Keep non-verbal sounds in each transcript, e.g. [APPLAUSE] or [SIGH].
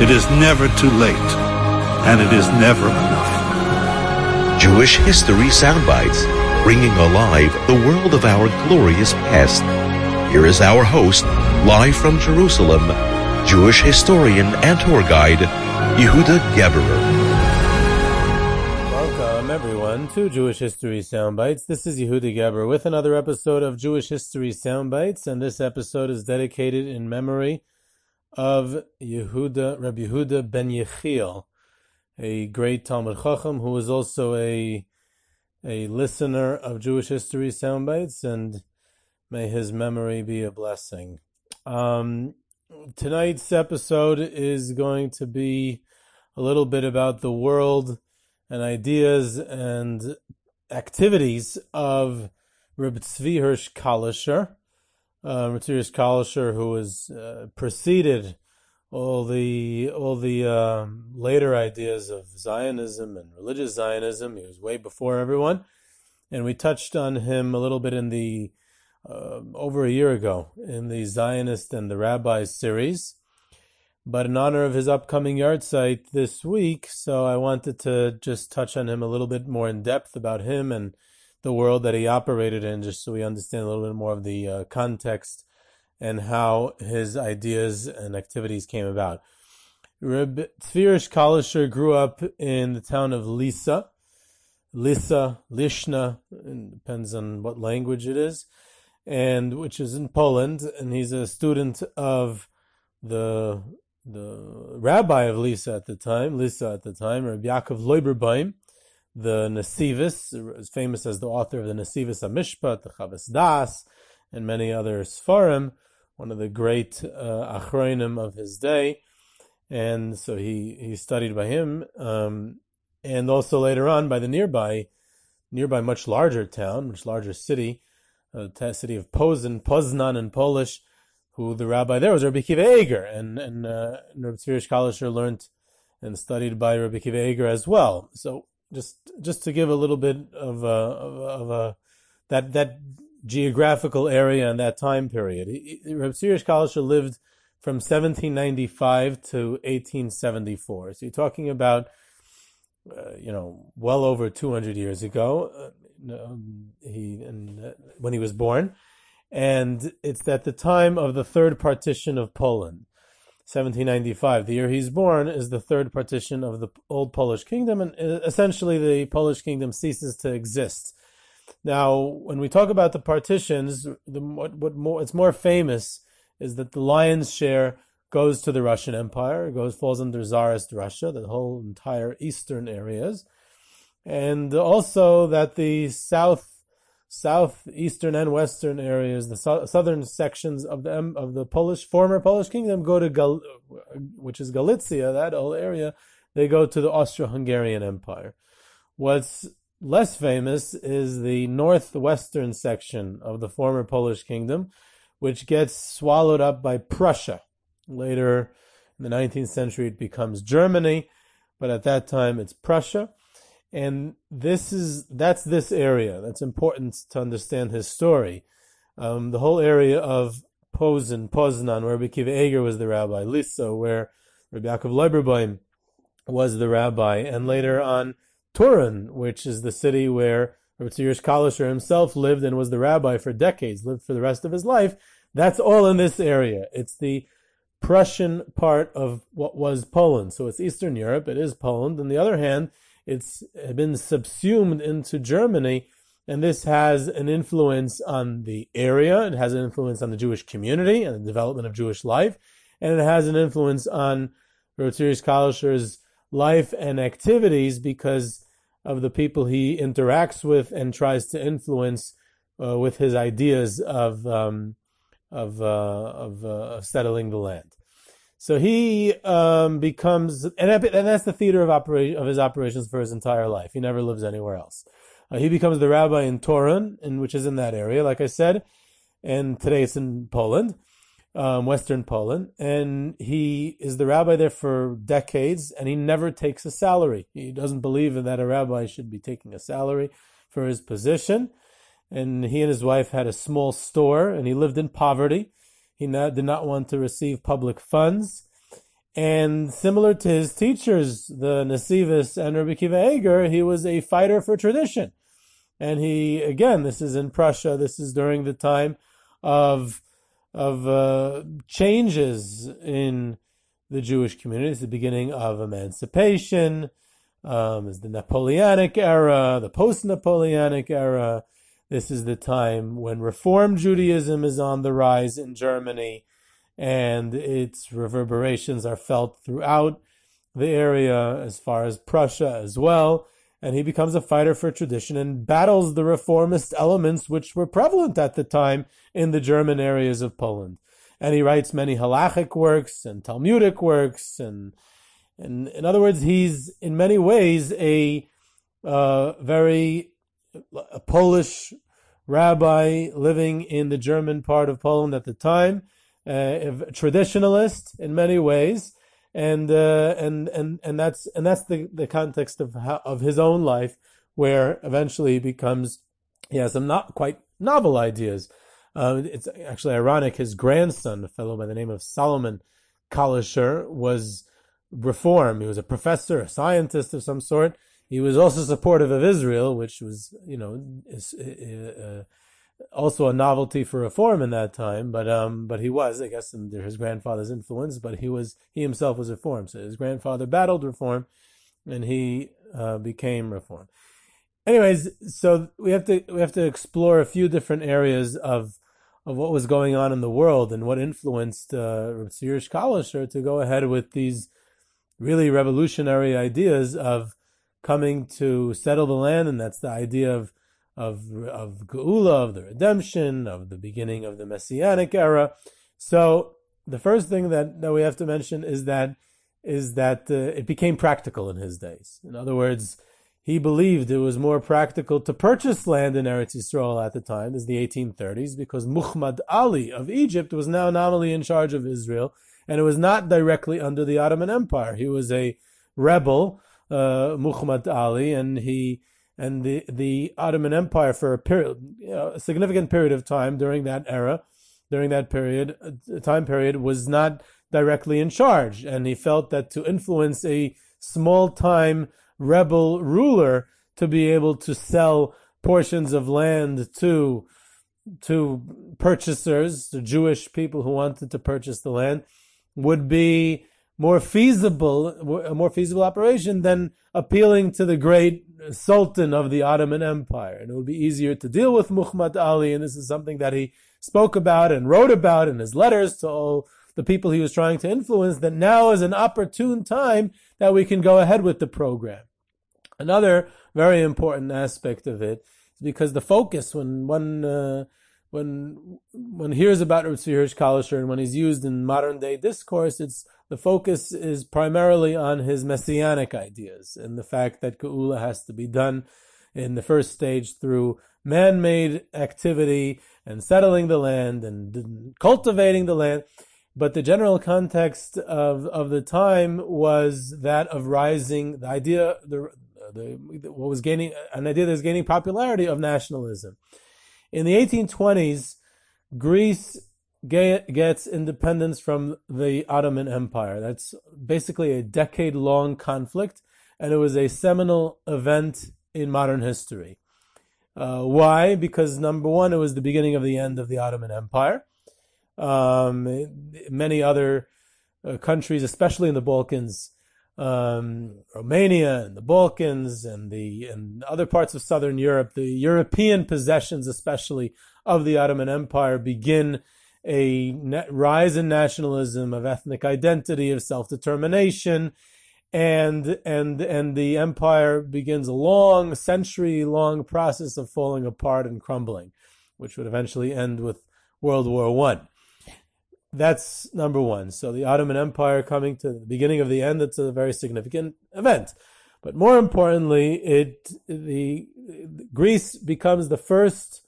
It is never too late. And it is never enough. Jewish History Soundbites, bringing alive the world of our glorious past. Here is our host, live from Jerusalem, Jewish historian and tour guide, Yehuda Geberer. Welcome, everyone, to Jewish History Soundbites. This is Yehuda Geberer with another episode of Jewish History Soundbites, and this episode is dedicated in memory of Yehuda, Rabbi Yehuda ben Yechiel, a great Talmid Chacham who was also a a listener of Jewish History Soundbites, and may his memory be a blessing. Um, tonight's episode is going to be a little bit about the world and ideas and activities of Reb Tzvi Hirsch Kalischer, uh, Hirsch Kalischer, who was uh, preceded all the all the um, later ideas of Zionism and religious Zionism. He was way before everyone, and we touched on him a little bit in the uh, over a year ago in the Zionist and the Rabbis series. But in honor of his upcoming yahrzeit this week, so I wanted to just touch on him a little bit more in depth about him and the world that he operated in, just so we understand a little bit more of the uh, context and how his ideas and activities came about. Reb Tzvirish Kalisher grew up in the town of Lisa, Lisa, Lishna, depends on what language it is, and which is in Poland, and he's a student of the the rabbi of Lisa at the time, Lisa at the time, Reb Yaakov Lorberbaum, the Nasivis, is famous as the author of the Nasivis Amishpat, the Chavas Das, and many other Sfarim one of the great uh, achronim of his day, and so he he studied by him, um, and also later on by the nearby nearby much larger town, much larger city, uh, the city of Poznan, Poznan in Polish, who the rabbi there was Rabbi Akiva Eiger, and and uh, Rabbi Tzvirish Kalisher learned and studied by Rabbi Akiva Eiger as well. So just just to give a little bit of a, of, a, of a that that geographical area and that time period. Reb Sirish Kalisha lived from 1795 to 1874. So you're talking about, uh, you know, well over 200 years ago. Uh, um, he and, uh, when he was born, and it's at the time of the third partition of Poland. 1795, the year he's born, is the third partition of the old Polish kingdom, and uh, essentially the Polish kingdom ceases to exist. Now, when we talk about the partitions, the, what, what more, it's more famous is that the lion's share goes to the Russian Empire, goes falls under Tsarist Russia, the whole entire eastern areas, and also that the south, southeastern and western areas, the so, southern sections of the of the Polish former Polish kingdom go to Gal, which is Galicia, that whole area, they go to the Austro-Hungarian Empire. What's less famous is the northwestern section of the former Polish kingdom, which gets swallowed up by Prussia. Later in the 19th century, it becomes Germany, but at that time it's Prussia. And this is that's this area. That's important to understand his story. Um, the whole area of Posen, Poznan, where Rabbi Akiva Eiger was the rabbi, Lissa, where Rabbi Yaakov Lorberbaum was the rabbi, and later on Torun, which is the city where Rabbi Kalisher himself lived and was the rabbi for decades, lived for the rest of his life. That's all in this area. It's the Prussian part of what was Poland. So it's Eastern Europe, it is Poland. On the other hand, it's been subsumed into Germany, and this has an influence on the area, it has an influence on the Jewish community and the development of Jewish life, and it has an influence on Ratzirish Kalischer's life and activities because of the people he interacts with and tries to influence uh, with his ideas of um, of uh, of, uh, settling the land. So he um, becomes, and, and that's the theater of operation of his operations for his entire life. He never lives anywhere else. Uh, he becomes the rabbi in Torun, in, which is in that area, like I said, and today it's in Poland, um, Western Poland, and he is the rabbi there for decades, and he never takes a salary. He doesn't believe in that a rabbi should be taking a salary for his position and he and his wife had a small store, and he lived in poverty. He not, did not want to receive public funds. And similar to his teachers, the Nasivis and Rabbi Akiva Eiger, he was a fighter for tradition. And he, again, this is in Prussia, this is during the time of, of uh, changes in the Jewish community. It's the beginning of emancipation, um, is the Napoleonic era, the post-Napoleonic era, this is the time when Reform Judaism is on the rise in Germany, and its reverberations are felt throughout the area as far as Prussia as well. And he becomes a fighter for tradition and battles the reformist elements which were prevalent at the time in the German areas of Poland. And he writes many halachic works and Talmudic works, and, and in other words, he's in many ways a uh, very a Polish rabbi living in the German part of Poland at the time, uh, a traditionalist in many ways, and uh, and and and that's and that's the, the context of how, of his own life, where eventually he becomes he has some not quite novel ideas. Uh, it's actually ironic. His grandson, a fellow by the name of Solomon Kalischer, was reform. He was a professor, a scientist of some sort, he was also supportive of Israel, which was, you know, uh, uh, also a novelty for reform in that time. But um, but he was, I guess, under his grandfather's influence. But he was he himself was reform. So his grandfather battled reform, and he uh, became reform. Anyways, so we have to we have to explore a few different areas of of what was going on in the world and what influenced uh, Rav Kalischer to go ahead with these really revolutionary ideas of coming to settle the land, and that's the idea of of of Geula, of the redemption, of the beginning of the Messianic era. So the first thing that, that we have to mention is that is that uh, it became practical in his days. In other words, he believed it was more practical to purchase land in Eretz Yisrael at the time, as the 1830s, because Muhammad Ali of Egypt was now nominally in charge of Israel, and it was not directly under the Ottoman Empire. He was a rebel uh, Muhammad Ali, and he and the the Ottoman Empire for a period, you know, a significant period of time during that era, during that period, uh, time period was not directly in charge, and he felt that to influence a small time rebel ruler to be able to sell portions of land to to purchasers, to Jewish people who wanted to purchase the land, would be more feasible, a more feasible operation than appealing to the great sultan of the Ottoman Empire. And it would be easier to deal with Muhammad Ali. And this is something that he spoke about and wrote about in his letters to all the people he was trying to influence, that now is an opportune time that we can go ahead with the program. Another very important aspect of it is because the focus when one, uh, when one hears about Ritzi Hirsch Kalischer and when he's used in modern day discourse, it's the focus is primarily on his messianic ideas and the fact that Geula has to be done in the first stage through man-made activity and settling the land and cultivating the land. But the general context of, of the time was that of rising, the idea, the, the, what was gaining, an idea that was gaining popularity of nationalism. In the 1820s, Greece gets independence from the Ottoman Empire. That's basically a decade long conflict, and it was a seminal event in modern history. Uh, why? Because number one, it was the beginning of the end of the Ottoman Empire. Um, many other uh, countries, especially in the Balkans, um, Romania and the Balkans and the and other parts of southern Europe, the European possessions, especially of the Ottoman Empire, begin a rise in nationalism, of ethnic identity, of self determination, and and and the empire begins a long, century long process of falling apart and crumbling, which would eventually end with World War One. That's number one. So the Ottoman Empire coming to the beginning of the end, that's a very significant event. But more importantly, it the Greece becomes the first,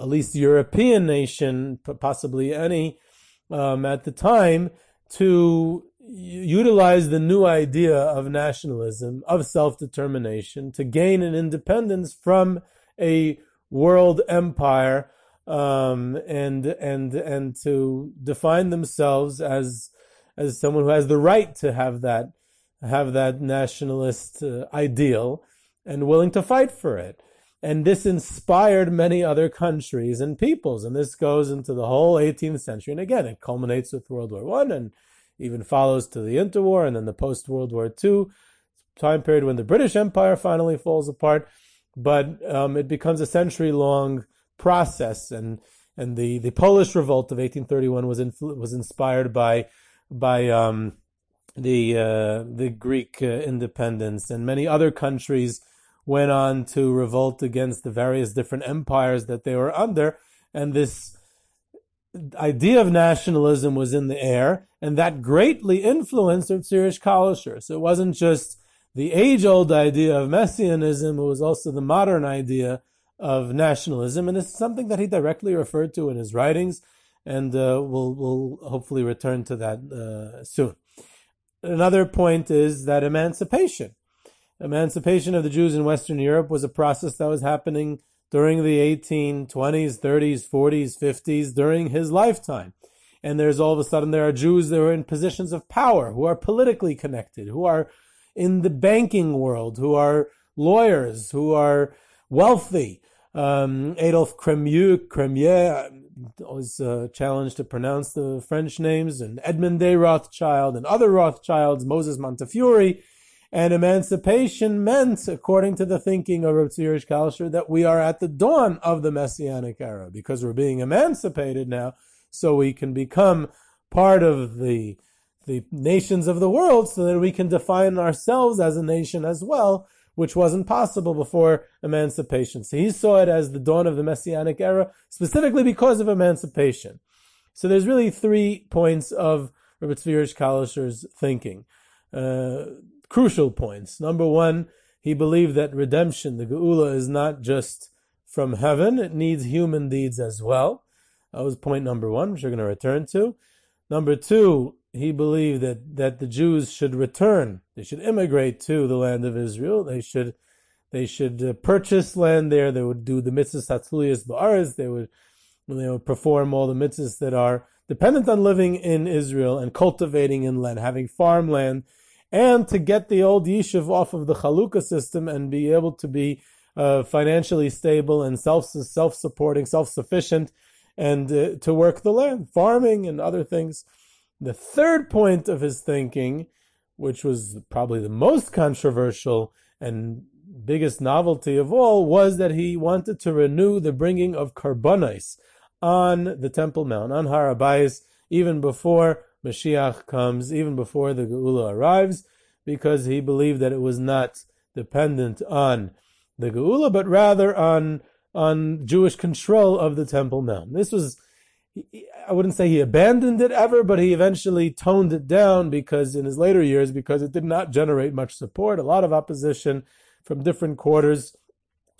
at least European nation, possibly any, um, at the time, to utilize the new idea of nationalism, of self-determination, to gain an independence from a world empire um, and and and to define themselves as as someone who has the right to have that have that nationalist uh, ideal and willing to fight for it. And this inspired many other countries and peoples. And this goes into the whole 18th century. And again, it culminates with World War One and even follows to the interwar and then the post World War II time period when the British Empire finally falls apart. But um, it becomes a century long process, and and the, the Polish revolt of 1831 was influ- was inspired by by um, the uh, the Greek uh, independence, and many other countries went on to revolt against the various different empires that they were under, and this idea of nationalism was in the air, and that greatly influenced Tzirish Kalischer. So it wasn't just the age-old idea of messianism; it was also the modern idea of nationalism, and it's something that he directly referred to in his writings, and uh, we'll we'll hopefully return to that uh, soon. Another point is that emancipation, emancipation of the Jews in Western Europe was a process that was happening during the 1820s, 30s, 40s, 50s, during his lifetime. And there's all of a sudden there are Jews that are in positions of power, who are politically connected, who are in the banking world, who are lawyers, who are wealthy, um, Adolphe Cremieux, Cremier was uh, challenged to pronounce the French names, and Edmond de Rothschild and other Rothschilds, Moses Montefiore, and emancipation meant, according to the thinking of Rav Tzirish Kalischer, that we are at the dawn of the Messianic era. Because we're being emancipated now, so we can become part of the the nations of the world, so that we can define ourselves as a nation as well which wasn't possible before emancipation. So he saw it as the dawn of the Messianic era, specifically because of emancipation. So there's really three points of Rabbi Tzvi Kalischer's thinking. Uh, crucial points. Number one, he believed that redemption, the Geula, is not just from heaven, it needs human deeds as well. That was point number one, which we're going to return to. Number two, he believed that, that the Jews should return. They should immigrate to the land of Israel. They should they should uh, purchase land there. They would do the mitzvahs tatzulias ba'aris. They would they would perform all the mitzvahs that are dependent on living in Israel and cultivating in land, having farmland, and to get the old yishuv off of the chalukah system and be able to be uh, financially stable and self self supporting, self sufficient, and uh, to work the land, farming and other things. The third point of his thinking, which was probably the most controversial and biggest novelty of all, was that he wanted to renew the bringing of karbonis on the Temple Mount, on Har HaBayis, even before Mashiach comes, even before the Geula arrives, because he believed that it was not dependent on the Geula, but rather on on Jewish control of the Temple Mount. This was I wouldn't say he abandoned it ever, but he eventually toned it down because in his later years, because it did not generate much support, a lot of opposition from different quarters,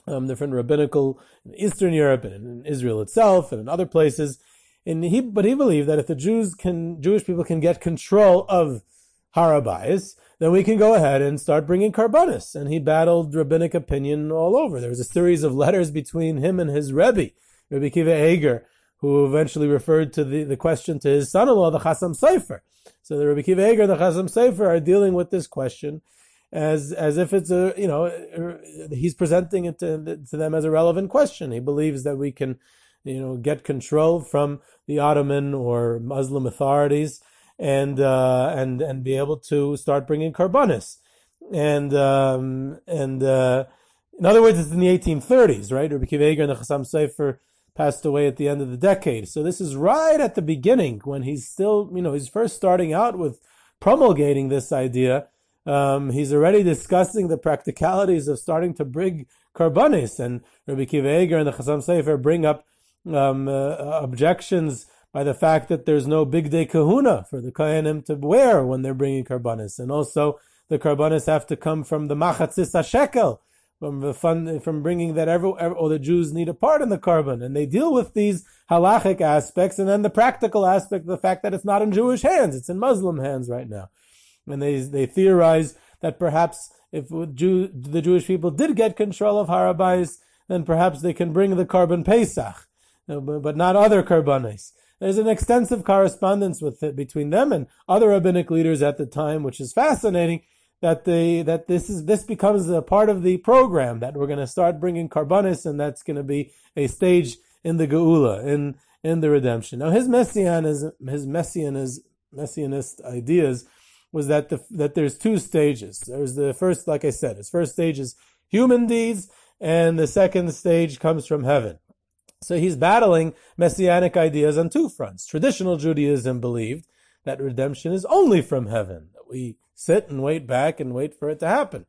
um, different rabbinical in Eastern Europe and in Israel itself and in other places. And he, but he believed that if the Jews can, Jewish people can get control of Har HaBayis, then we can go ahead and start bringing karbonis. And he battled rabbinic opinion all over. There was a series of letters between him and his Rebbe, Rebbe Akiva Eiger, who eventually referred to the, the question to his son-in-law, the Chasam Sofer. So the Rabbi Akiva Eiger, the Chasam Sofer, are dealing with this question as as if it's a you know he's presenting it to, to them as a relevant question. He believes that we can you know get control from the Ottoman or Muslim authorities and uh, and and be able to start bringing karbanis. And um, and uh, in other words, it's in the 1830s, right? Rabbi Akiva Eiger and the Chassam Sofer passed away at the end of the decade. So this is right at the beginning when he's still, you know, he's first starting out with promulgating this idea. Um, he's already discussing the practicalities of starting to bring karbanis, and Rabbi Akiva Eiger and the Chassam Sofer bring up um, uh, objections by the fact that there's no bigdei kehuna for the kohenim to wear when they're bringing karbanis, and also the karbanis have to come from the machatzis shekel, from the fun, from bringing that every, every, all the Jews need a part in the korban, and they deal with these halachic aspects, and then the practical aspect the fact that it's not in Jewish hands, it's in Muslim hands right now, and they they theorize that perhaps if Jew, the Jewish people did get control of Har HaBayis, then perhaps they can bring the korban Pesach, uh, but not other karbanis. There's an extensive correspondence with it between them and other rabbinic leaders at the time, which is fascinating. That they that this is this becomes a part of the program that we're going to start bringing karbanis, and that's going to be a stage in the geula in in the redemption. Now his messianism, his messianism, messianist ideas was that the that there's two stages. There's the first, like I said, his first stage is human deeds, and the second stage comes from heaven. So he's battling messianic ideas on two fronts. Traditional Judaism believed that redemption is only from heaven, that we sit and wait back and wait for it to happen.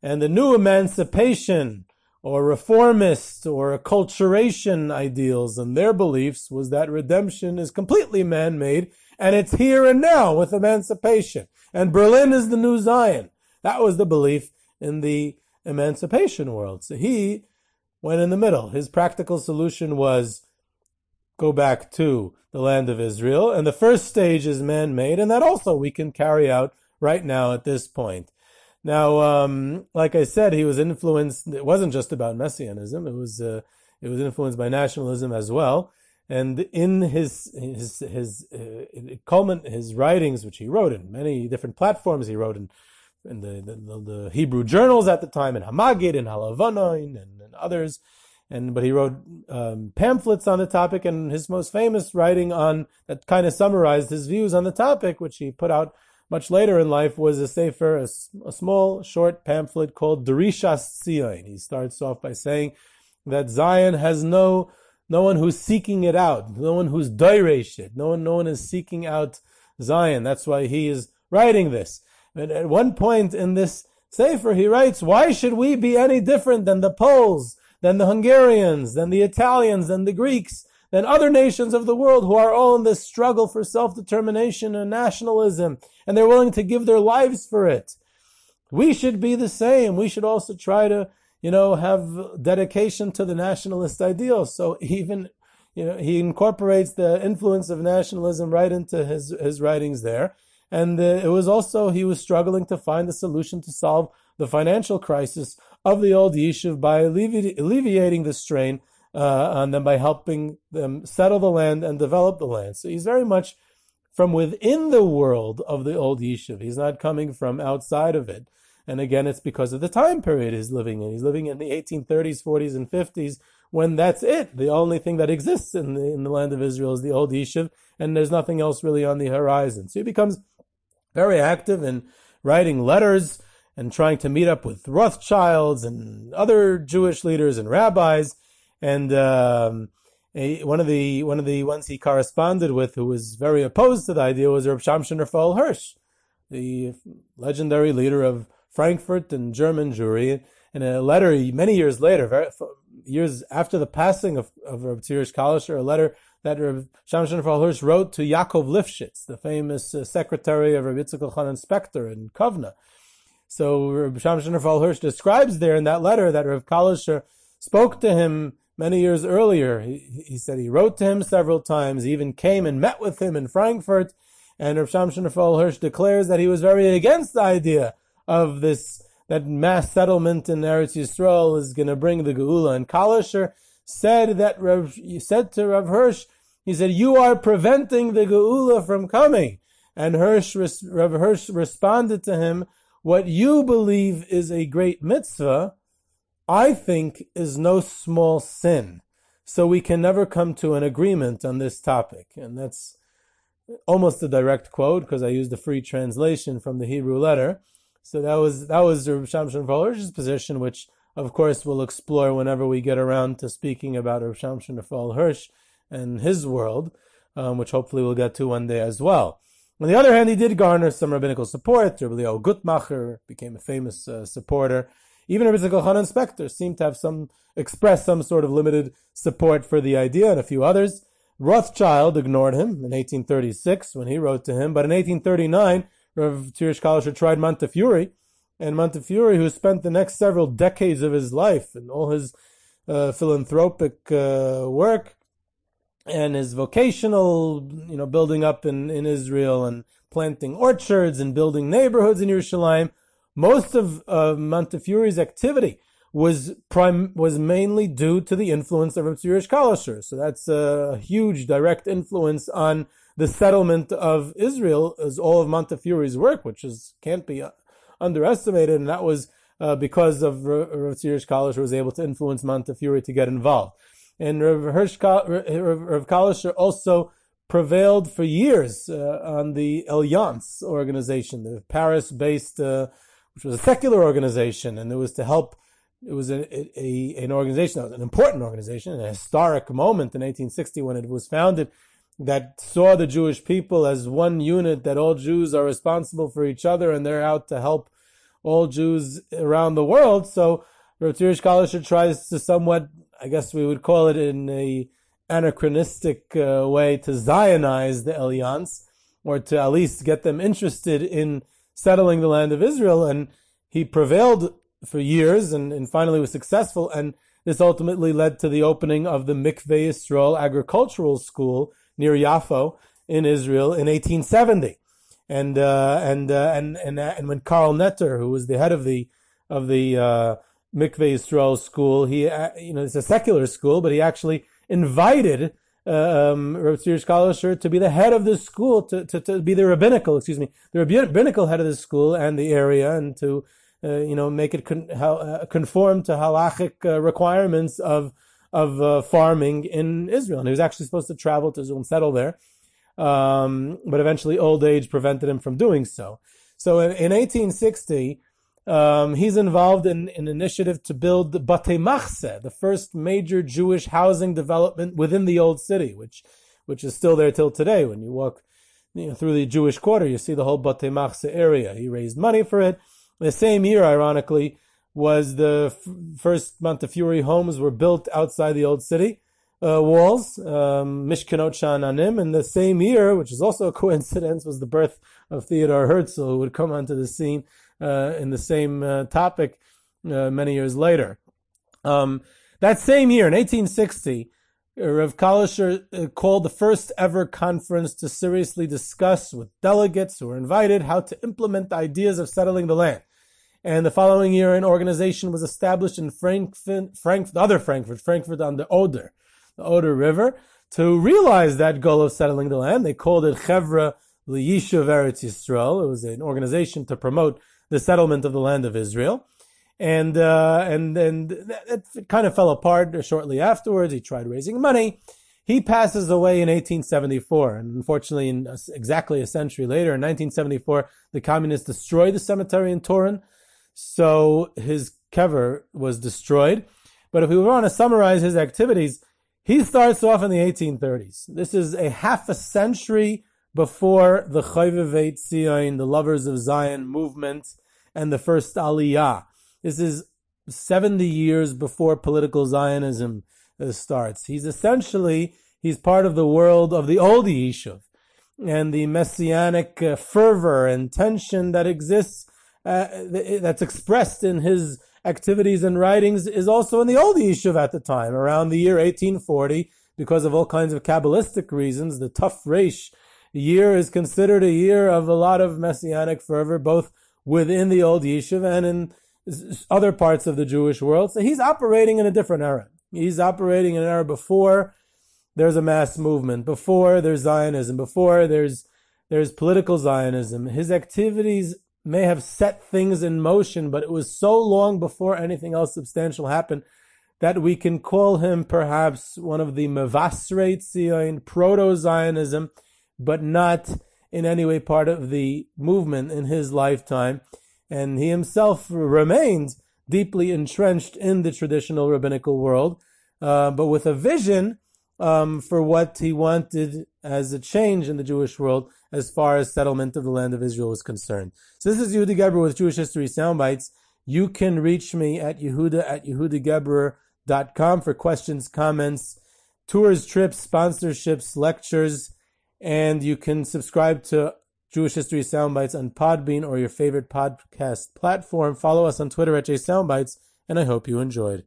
And the new emancipation or reformist or acculturation ideals and their beliefs was that redemption is completely man-made and it's here and now with emancipation. And Berlin is the new Zion. That was the belief in the emancipation world. So he went in the middle. His practical solution was go back to the land of Israel. And the first stage is man made, and that also we can carry out right now at this point. Now, um, like I said, he was influenced. It wasn't just about messianism. It was uh, it was influenced by nationalism as well. And in his his his uh, culmin, his writings, which he wrote in many different platforms, he wrote in in the, the, the, Hebrew journals at the time, in Hamagid, in Halavonon, and, and others. And but he wrote um, pamphlets on the topic, and his most famous writing on that kind of summarized his views on the topic, which he put out much later in life, was a sefer, a, a small, short pamphlet called Derishas Zion. He starts off by saying that Zion has no no one who's seeking it out, no one who's dairesh it, no one, no one is seeking out Zion. That's why he is writing this. And at one point in this Sefer, he writes, why should we be any different than the Poles, than the Hungarians, than the Italians, than the Greeks, than other nations of the world who are all in this struggle for self-determination and nationalism, and they're willing to give their lives for it. We should be the same. We should also try to, you know, have dedication to the nationalist ideal. So even, you know, he incorporates the influence of nationalism right into his, his writings there. And it was also, he was struggling to find a solution to solve the financial crisis of the old yishuv by allevi- alleviating the strain uh, on them by helping them settle the land and develop the land. So he's very much from within the world of the old yishuv. He's not coming from outside of it. And again, it's because of the time period he's living in. He's living in the 1830s, 40s, and 50s when that's it. The only thing that exists in the, in the land of Israel is the old yishuv, and there's nothing else really on the horizon. So he becomes very active in writing letters and trying to meet up with Rothschilds and other Jewish leaders and rabbis. And um, one of the one of the ones he corresponded with, who was very opposed to the idea, was Reb Shamshon Raphael Hirsch, the legendary leader of Frankfurt and German Jewry. In a letter many years later, very, years after the passing of, of Reb Tzirish Kalisher, a letter that Reb Shamshon Hirsch wrote to Yaakov Lifshitz, the famous uh, secretary of Reb Yitzchak Elchanan Spektor in Kovna. So Reb Shamshon Hirsch describes there in that letter that Reb Kalisher spoke to him many years earlier. He, he, said he wrote to him several times, he even came and met with him in Frankfurt, and Reb Shamshon Hirsch declares that he was very against the idea of this that mass settlement in Eretz Yisrael is going to bring the Geula. And Kalisher said that Rav, said to Rav Hirsch he said, you are preventing the Geula from coming. And Hirsch, Rav Hirsch responded to him, what you believe is a great mitzvah, I think is no small sin. So we can never come to an agreement on this topic. And that's, almost a direct quote because I used a free translation from the Hebrew letter. So that was that was Rav Shamshon Raphael position, which of course we'll explore whenever we get around to speaking about Rav Shamshon Raphael Hirsch and his world, um, which hopefully we'll get to one day as well. On the other hand, he did garner some rabbinical support. Rabbi Leo Gutmacher became a famous uh, supporter. Even Rabbi Elchanan Spektor seemed to have some express some sort of limited support for the idea, and a few others. Rothschild ignored him in 1836 when he wrote to him, but in 1839, Rav Tirish Kalisher tried Montefiore, and Montefiore, who spent the next several decades of his life and all his uh, philanthropic uh, work and his vocational, you know, building up in, in Israel and planting orchards and building neighborhoods in Yerushalayim, most of uh, Montefiore's activity was prime was mainly due to the influence of Tzirish Kalisher. So that's a huge direct influence on the settlement of Israel as all of Montefiore's work, which is can't be underestimated, and that was uh, because of Rav Tzirish Kalisher was able to influence Montefiore to get involved. And Rav Kalisher also prevailed for years uh, on the Alliance organization, the Paris-based, uh, which was a secular organization, and it was to help it was a, a, an organization an important organization, a historic moment in 1860 when it was founded that saw the Jewish people as one unit, that all Jews are responsible for each other and they're out to help all Jews around the world. So Rav Tirish Kalisher tries to somewhat, I guess we would call it in a anachronistic uh, way, to Zionize the Alliance, or to at least get them interested in settling the land of Israel. And he prevailed for years and, and finally was successful. And this ultimately led to the opening of the Mikveh Yisrael Agricultural School near Yafo in Israel in 1870. And, uh, and, uh, and, and, uh, and when Karl Netter, who was the head of the, of the, uh, Mikveh Yisrael school, he, uh, you know, it's a secular school, but he actually invited, uh, um, Tzirish to be the head of the school, to, to, to be the rabbinical, excuse me, the rabbinical head of the school and the area, and to uh, you know, make it con- uh, conform to halachic uh, requirements of of farming in Israel. And he was actually supposed to travel to Israel and settle there, um, but eventually old age prevented him from doing so. So in, in 1860, um, he's involved in, in, an initiative to build the Batei Machse, the first major Jewish housing development within the old city, which which is still there till today. When you walk you know, through the Jewish quarter, you see the whole Batei Machse area. He raised money for it. The same year, ironically, was the f- first Montefiore homes were built outside the old city uh, walls, um, Mishkanot Sha'ananim. And the same year, which is also a [LAUGHS] coincidence, was the birth of Theodore Herzl, who would come onto the scene in the same uh, topic uh, many years later. Um, that same year, in 1860, Rav Kalisher uh, called the first ever conference to seriously discuss with delegates who were invited how to implement the ideas of settling the land. And the following year, an organization was established in Frankfurt, Frankfurt, other Frankfurt, Frankfurt on the Oder, the Oder River, to realize that goal of settling the land. They called it Chevra Liyishuv Eretz Yisrael. It was an organization to promote the settlement of the land of Israel and uh, and and it kind of fell apart shortly afterwards. He tried raising money. He passes away in 1874, and unfortunately, in exactly a century later, in 1974, the communists destroyed the cemetery in Torun, so his kever was destroyed. But if we want to summarize his activities, he starts off in the 1830s. This is a half a century before the Chovevei Zion, the Lovers of Zion movement, and the first Aliyah. This is 70 years before political Zionism uh, starts. He's essentially, he's part of the world of the old Yishuv and the messianic uh, fervor and tension that exists, uh, that's expressed in his activities and writings is also in the old Yishuv at the time, around the year 1840, because of all kinds of Kabbalistic reasons. The Taf Reish year is considered a year of a lot of messianic fervor, both within the old Yishuv and in other parts of the Jewish world. So he's operating in a different era. He's operating in an era before there's a mass movement, before there's Zionism, before there's there's political Zionism. His activities may have set things in motion, but it was so long before anything else substantial happened that we can call him perhaps one of the Mevasrei Tzion, proto-Zionism, but not in any way part of the movement in his lifetime. And he himself remained deeply entrenched in the traditional rabbinical world, uh, but with a vision um, for what he wanted as a change in the Jewish world as far as settlement of the land of Israel was concerned. So this is Yehuda Geberer with Jewish History Soundbites. You can reach me at Yehuda at yehudageberer.com for questions, comments, tours, trips, sponsorships, lectures, and you can subscribe to Jewish History Soundbites on Podbean or your favorite podcast platform. Follow us on Twitter at JSoundbites, and I hope you enjoyed.